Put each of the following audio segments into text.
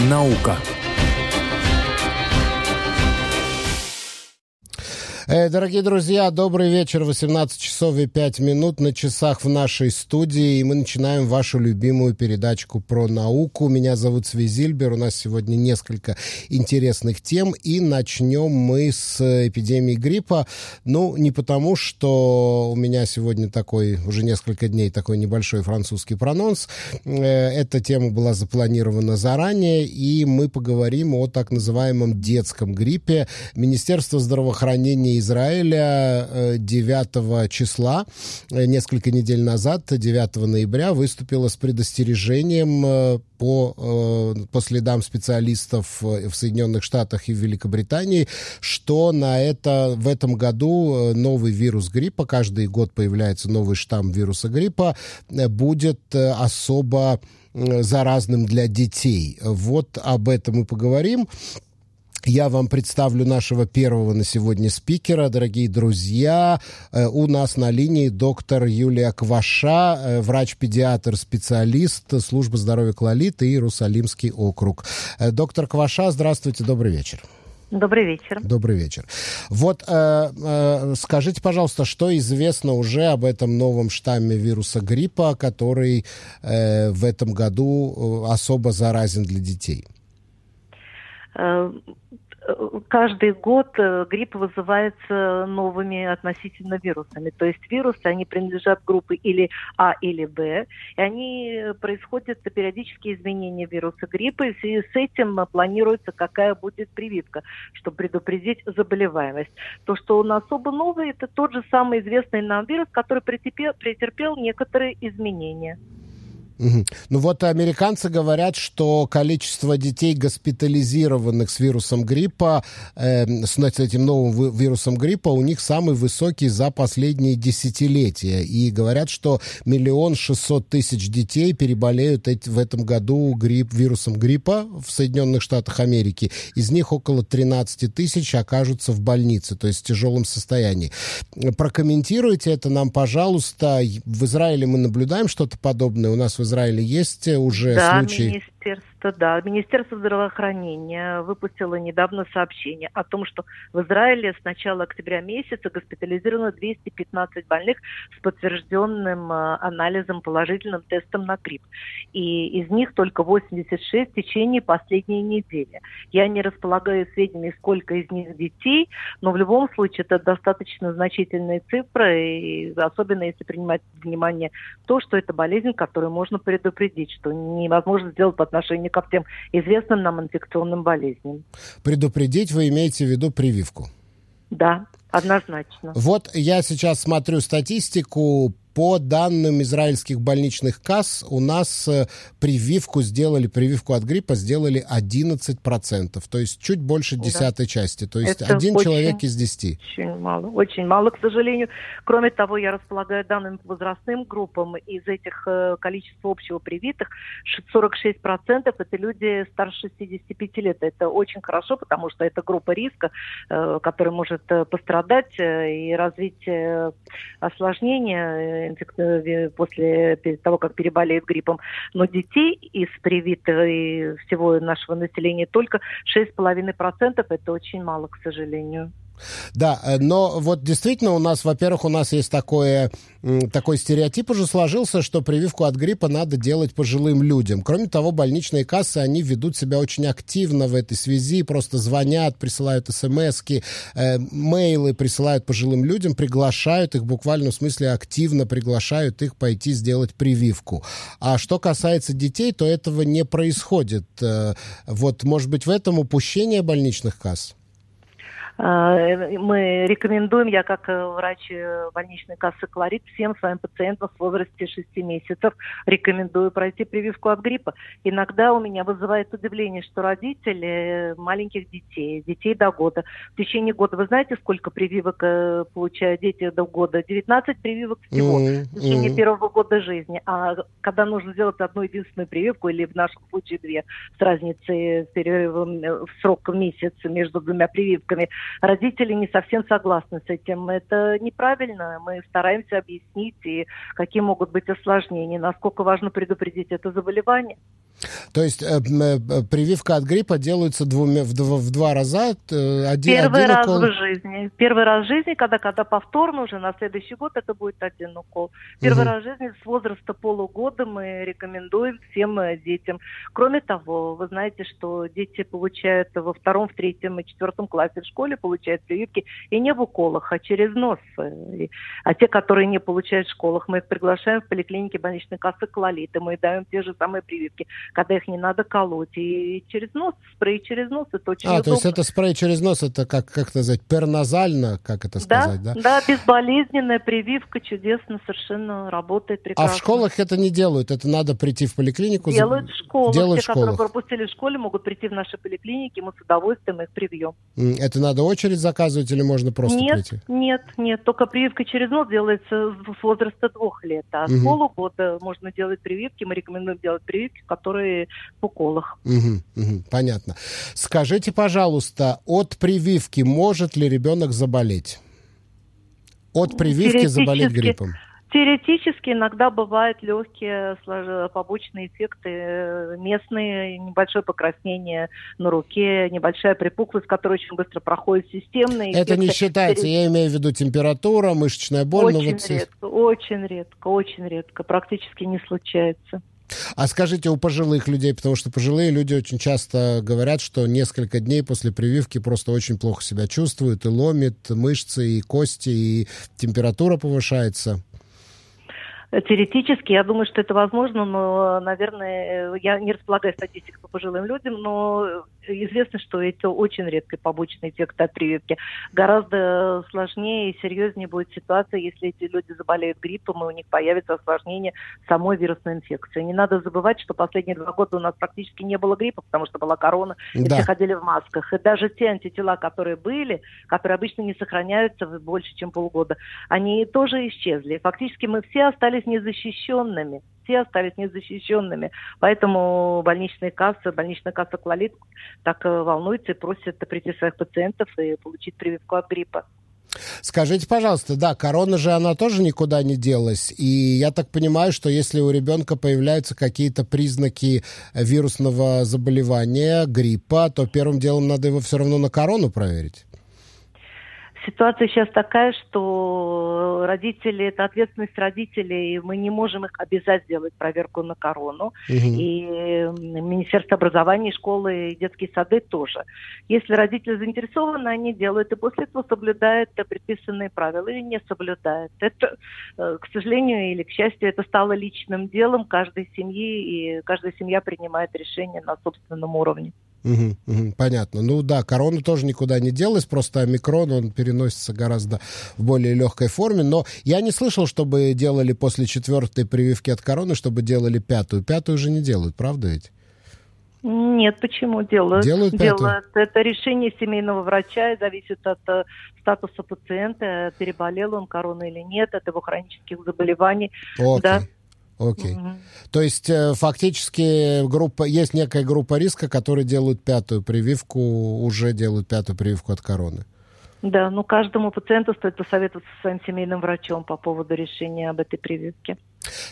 Наука. Дорогие друзья, добрый вечер. 18 часов и 5 минут на часах в нашей студии. И мы начинаем вашу любимую передачку про науку. Меня зовут Свизильбер. У нас сегодня несколько интересных тем. И начнем мы с эпидемии гриппа. Ну, не потому, что у меня сегодня такой, уже несколько дней, такой небольшой французский прононс. Э, эта тема была запланирована заранее. И мы поговорим о так называемом детском гриппе. Министерство здравоохранения Израиля 9 э, числа, э, несколько недель назад, 9 ноября, выступила с предостережением э, по, по следам специалистов в Соединенных Штатах и в Великобритании, что на это, в этом году новый вирус гриппа, каждый год появляется новый штамм вируса гриппа, будет особо заразным для детей. Вот об этом мы поговорим. Я вам представлю нашего первого на сегодня спикера, дорогие друзья. Э, у нас на линии доктор Юлия Кваша, э, врач-педиатр, специалист службы здоровья Клолит и Иерусалимский округ. Э, доктор Кваша, здравствуйте, добрый вечер. Добрый вечер. Добрый вечер. Вот э, э, скажите, пожалуйста, что известно уже об этом новом штамме вируса гриппа, который э, в этом году особо заразен для детей? Каждый год э, грипп вызывается новыми относительно вирусами. То есть вирусы, они принадлежат группе или А или Б, и они происходят периодические изменения вируса гриппа, и в связи с этим планируется, какая будет прививка, чтобы предупредить заболеваемость. То, что он особо новый, это тот же самый известный нам вирус, который претерпел, претерпел некоторые изменения. Угу. Ну вот американцы говорят, что количество детей, госпитализированных с вирусом гриппа, э, с этим новым вирусом гриппа, у них самый высокий за последние десятилетия. И говорят, что миллион шестьсот тысяч детей переболеют эти, в этом году грипп, вирусом гриппа в Соединенных Штатах Америки. Из них около 13 тысяч окажутся в больнице, то есть в тяжелом состоянии. Прокомментируйте это нам, пожалуйста. В Израиле мы наблюдаем что-то подобное. У нас в Израиле есть уже да, случаи? Министерство, да, Министерство здравоохранения выпустило недавно сообщение о том, что в Израиле с начала октября месяца госпитализировано 215 больных с подтвержденным э, анализом, положительным тестом на грипп. И из них только 86 в течение последней недели. Я не располагаю сведениями, сколько из них детей, но в любом случае это достаточно значительные цифры, и особенно если принимать внимание то, что это болезнь, которую можно предупредить, что невозможно сделать отношению ко всем известным нам инфекционным болезням. Предупредить вы имеете в виду прививку? Да, однозначно. Вот я сейчас смотрю статистику по данным израильских больничных касс, у нас э, прививку сделали, прививку от гриппа сделали 11%, то есть чуть больше десятой да. части, то есть Это один очень, человек из десяти. Очень мало, очень мало, к сожалению. Кроме того, я располагаю данными по возрастным группам, из этих э, количества общего привитых 46% это люди старше 65 лет. Это очень хорошо, потому что это группа риска, э, которая может пострадать и развить осложнения после того, как переболеют гриппом. Но детей из привитых и всего нашего населения только 6,5%. Это очень мало, к сожалению. Да, э, но вот действительно у нас, во-первых, у нас есть такое, такой стереотип уже сложился, что прививку от гриппа надо делать пожилым людям. Кроме того, больничные кассы, они ведут себя очень активно в этой связи, просто звонят, присылают смс э, мейлы присылают пожилым людям, приглашают их буквально в смысле активно приглашают их пойти сделать прививку. А что касается детей, то этого не происходит. Э, вот, может быть, в этом упущение больничных касс? А, мы рекомендуем, я как э, врач э, больничной кассы «Колорит», всем своим пациентам в возрасте 6 месяцев рекомендую пройти прививку от гриппа. Иногда у меня вызывает удивление, что родители маленьких детей, детей до года, в течение года, вы знаете, сколько прививок э, получают дети до года? 19 прививок всего mm-hmm. в течение первого года жизни. А когда нужно сделать одну единственную прививку, или в нашем случае две, с разницей в срок в месяц между двумя прививками, родители не совсем согласны с этим. Это неправильно. Мы стараемся объяснить, и какие могут быть осложнения, насколько важно предупредить это заболевание. То есть э, э, прививка от гриппа делается двумя, в, два, в два раза? Э, один, Первый один раз укол... в жизни. Первый раз в жизни, когда, когда повторно уже на следующий год это будет один укол. Первый угу. раз в жизни с возраста полугода мы рекомендуем всем э, детям. Кроме того, вы знаете, что дети получают во втором, в третьем и четвертом классе в школе получают прививки и не в уколах, а через нос. А те, которые не получают в школах, мы их приглашаем в поликлинике больничной кассы Клолиты, мы даем те же самые прививки когда их не надо колоть. И через нос, спрей через нос, это очень А, удобно. то есть это спрей через нос, это как, как сказать, перназально, как это сказать, да? Да, да безболезненная прививка, чудесно совершенно работает прекрасно. А в школах это не делают, это надо прийти в поликлинику? Делают в школах. Делают Те, в школах. которые пропустили в школе, могут прийти в наши поликлиники, мы с удовольствием их привьем. Это надо очередь заказывать или можно просто нет, прийти? Нет, нет, только прививка через нос делается с возраста двух лет, а угу. с полугода можно делать прививки, мы рекомендуем делать прививки, которые в уколах. Угу, угу, понятно. Скажите, пожалуйста, от прививки может ли ребенок заболеть? От прививки заболеть гриппом? Теоретически иногда бывают легкие побочные эффекты э, местные, небольшое покраснение на руке, небольшая припухлость, которая очень быстро проходит системные. Это не считается, я имею в виду температура, мышечная боль. Очень вот... редко, очень редко, очень редко, практически не случается. А скажите, у пожилых людей, потому что пожилые люди очень часто говорят, что несколько дней после прививки просто очень плохо себя чувствуют, и ломит мышцы, и кости, и температура повышается. Теоретически, я думаю, что это возможно, но, наверное, я не располагаю статистикой по пожилым людям, но известно, что это очень редкий побочный эффект от прививки. Гораздо сложнее и серьезнее будет ситуация, если эти люди заболеют гриппом, и у них появится осложнение самой вирусной инфекции. Не надо забывать, что последние два года у нас практически не было гриппа, потому что была корона, и да. все ходили в масках. И даже те антитела, которые были, которые обычно не сохраняются больше, чем полгода, они тоже исчезли. Фактически мы все остались незащищенными. Все остались незащищенными. Поэтому больничные кассы, больничная касса Клалит так э, волнуется и просит прийти своих пациентов и получить прививку от гриппа. Скажите, пожалуйста, да, корона же она тоже никуда не делась. И я так понимаю, что если у ребенка появляются какие-то признаки вирусного заболевания, гриппа, то первым делом надо его все равно на корону проверить. Ситуация сейчас такая, что родители, это ответственность родителей, мы не можем их обязать сделать проверку на корону. Угу. И Министерство образования, школы и детские сады тоже. Если родители заинтересованы, они делают, и после этого соблюдают предписанные правила или не соблюдают. Это, э, к сожалению или к счастью, это стало личным делом каждой семьи, и каждая семья принимает решение на собственном уровне. Угу, угу, понятно. Ну да, корона тоже никуда не делась, просто омикрон, он переносится гораздо в более легкой форме. Но я не слышал, чтобы делали после четвертой прививки от короны, чтобы делали пятую. Пятую уже не делают, правда ведь? Нет, почему делают? Делают, делают. Это решение семейного врача и зависит от э, статуса пациента, переболел он короной или нет, от его хронических заболеваний. Окей. Да. Окей. Угу. То есть э, фактически группа, есть некая группа риска, которые делают пятую прививку, уже делают пятую прививку от короны. Да, ну каждому пациенту стоит посоветоваться со своим семейным врачом по поводу решения об этой прививке.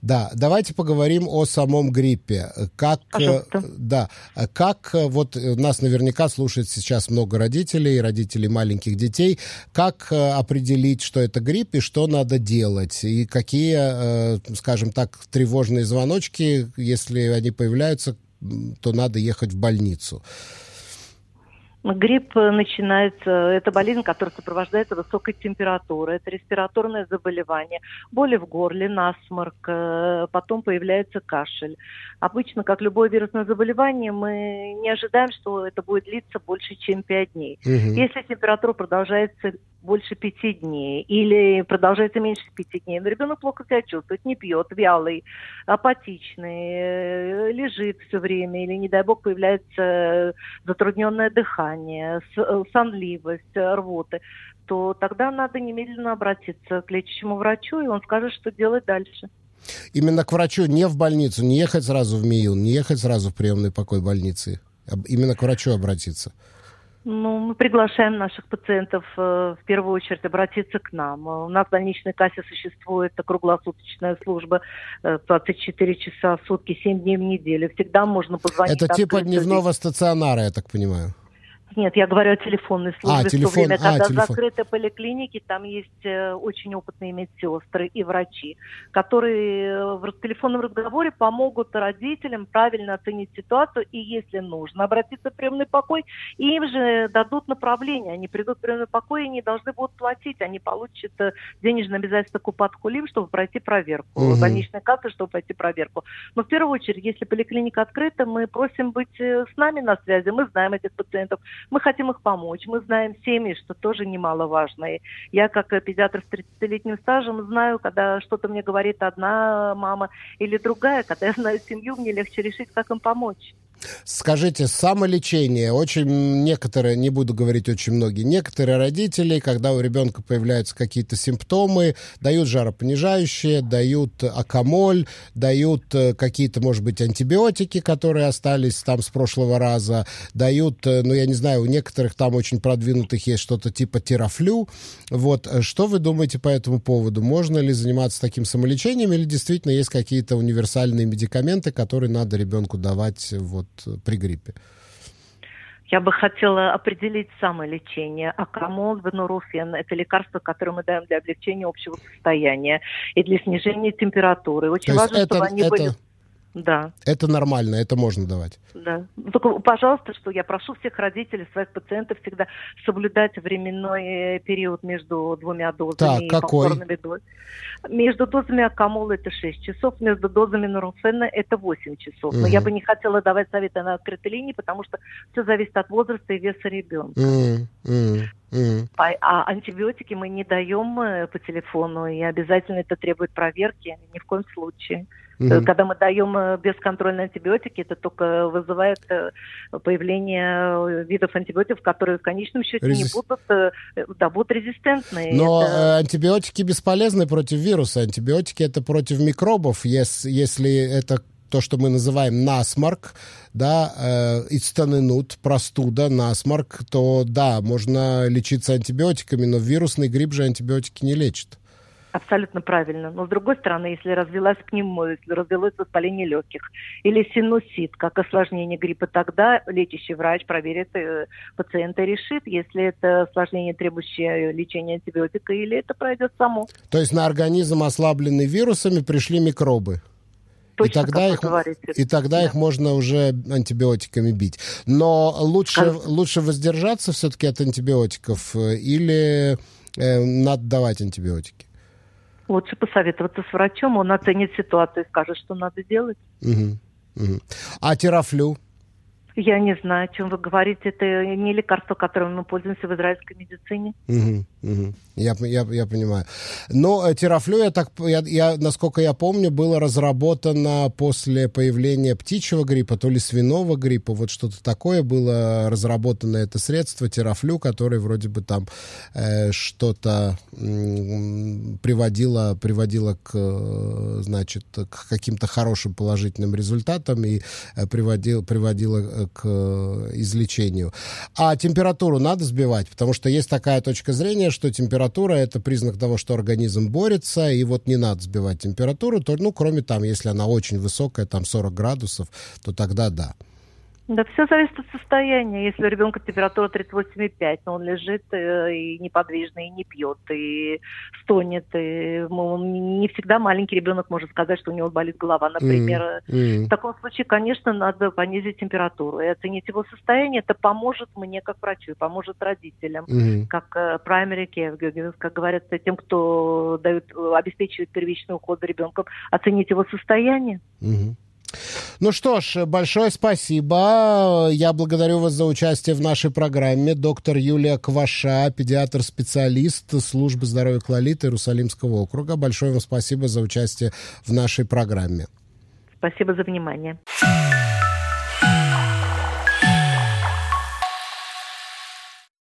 Да, давайте поговорим о самом гриппе. Как, э, Пожалуйста. да, как э, вот нас наверняка слушает сейчас много родителей, родителей маленьких детей. Как э, определить, что это грипп и что надо делать? И какие, скажем так, тревожные звоночки, если они появляются, то надо ехать в больницу. Грипп начинается, это болезнь, которая сопровождается высокой температурой, это респираторное заболевание, боли в горле, насморк, э, потом появляется кашель. Обычно, как любое вирусное заболевание, мы не ожидаем, что это будет длиться больше, чем 5 дней. Угу. Если температура продолжается больше пяти дней или продолжается меньше пяти дней, но ребенок плохо себя чувствует, не пьет, вялый, апатичный, э, лежит все время или, не дай бог, появляется затрудненное дыхание, э, сонливость, рвоты, то тогда надо немедленно обратиться к лечащему врачу, и он скажет, что делать дальше. Именно к врачу, не в больницу, не ехать сразу в МИЮН, не ехать сразу в приемный покой больницы, именно к врачу обратиться. Ну, мы приглашаем наших пациентов э, в первую очередь обратиться к нам. У нас в больничной кассе существует круглосуточная служба э, 24 часа в сутки, 7 дней в неделю. Всегда можно позвонить. Это типа дневного стационара, я так понимаю. Нет, я говорю о телефонной службе. А, телефон, в то время, а, когда телефон. закрыты поликлиники, там есть э, очень опытные медсестры и врачи, которые э, в телефонном разговоре помогут родителям правильно оценить ситуацию и, если нужно, обратиться в приемный покой, и им же дадут направление. Они придут в приемный покой и не должны будут платить. Они получат э, денежное обязательство Купат Хулим, чтобы пройти проверку. Мгм. Больничной карты, чтобы пройти проверку. Но в первую очередь, если поликлиника открыта, мы просим быть с нами на связи. Мы знаем этих пациентов, мы хотим их помочь. Мы знаем семьи, что тоже немаловажно. И я, как э, педиатр с 30-летним стажем, знаю, когда что-то мне говорит одна мама или другая, когда я знаю семью, мне легче решить, как им помочь. Скажите, самолечение. Очень некоторые, не буду говорить очень многие, некоторые родители, когда у ребенка появляются какие-то симптомы, дают жаропонижающие, дают акамоль, дают э, какие-то, может быть, антибиотики, которые остались там с прошлого раза, дают, э, ну, я не знаю, у некоторых там очень продвинутых есть что-то типа терафлю. Вот, э, что вы думаете по этому поводу? Можно ли заниматься таким самолечением или действительно есть какие-то универсальные медикаменты, которые надо ребенку давать вот при гриппе? Я бы хотела определить самолечение. Акамол, венуруфен – это лекарство, которое мы даем для облегчения общего состояния и для снижения температуры. Очень То важно, это, чтобы они это, были... Да, это нормально, это можно давать. да. Только, пожалуйста, что я прошу всех родителей, своих пациентов всегда соблюдать временной э, период между двумя дозами Так, и какой? повторными дозами. Между дозами акамола это 6 часов, между дозами нурофена это 8 часов. Но Мгм. я бы не хотела давать советы на открытой линии, потому что все зависит от возраста и веса ребенка. М, м. А, а антибиотики мы не даем э, по телефону, и обязательно это требует проверки, ни в коем случае. Мгм. Когда мы даем э, бесконтрольные антибиотики, это только вызывает э, появление видов антибиотиков, которые в конечном счете не Резис- будут, да, будут резистентны. Но Это- антибиотики бесполезны против вируса. Антибиотики это против микробов. Ес- если это то, что мы называем насморк, да, э, истоненут, простуда, насморк, то да, можно лечиться антибиотиками, но вирусный грипп же антибиотики не лечат. Абсолютно правильно. Но с другой стороны, если развилась пневмония, если развилось воспаление легких или синусит, как осложнение гриппа, тогда лечащий врач проверит э, пациента и решит, если это осложнение, требующее лечения антибиотика, или это пройдет само. То есть на организм, ослабленный вирусами, пришли микробы. Точно, и тогда, их, говорите. и тогда Да. их можно уже антибиотиками бить. Но лучше, Скажите. лучше воздержаться все-таки от антибиотиков э, или э, надо давать антибиотики? Лучше посоветоваться с врачом, он оценит ситуацию и скажет, что надо делать. Мгм, мгм. А терафлю? Я не знаю, о чем вы говорите. Это не лекарство, которым мы пользуемся в израильской медицине. Мгм, мгм. Я, я, я понимаю. Но э, терафлю, я так, я, я, насколько я помню, было разработано после появления птичьего гриппа, то ли свиного гриппа, вот что-то такое было разработано это средство терафлю, которое вроде бы там э, что-то м, приводило, приводило к, э, значит, к каким-то хорошим положительным результатам и э, приводил, приводило э, к э, излечению. А температуру надо сбивать, потому что есть такая точка зрения, что температура это признак того, что организм борется, и вот не надо сбивать температуру, то, ну, кроме там, если она очень высокая, там 40 градусов, то тогда да. Да, все зависит от состояния. Если у ребенка температура 38,5, но он лежит э, и неподвижно, и не пьет, и стонет, и не всегда маленький ребенок может сказать, что у него болит голова, например. М. В таком случае, конечно, надо понизить температуру и оценить его состояние. Это поможет мне как врачу, поможет родителям, Мгм. как э, primary care, как говорят тем, кто дают, э, обеспечивает первичный уход за ребенком, оценить его состояние. Мгм. Ну что ж, большое спасибо. Я благодарю вас за участие в нашей программе. Доктор Юлия Кваша, педиатр-специалист службы здоровья Клолита Иерусалимского округа. Большое вам спасибо за участие в нашей программе. Спасибо за внимание.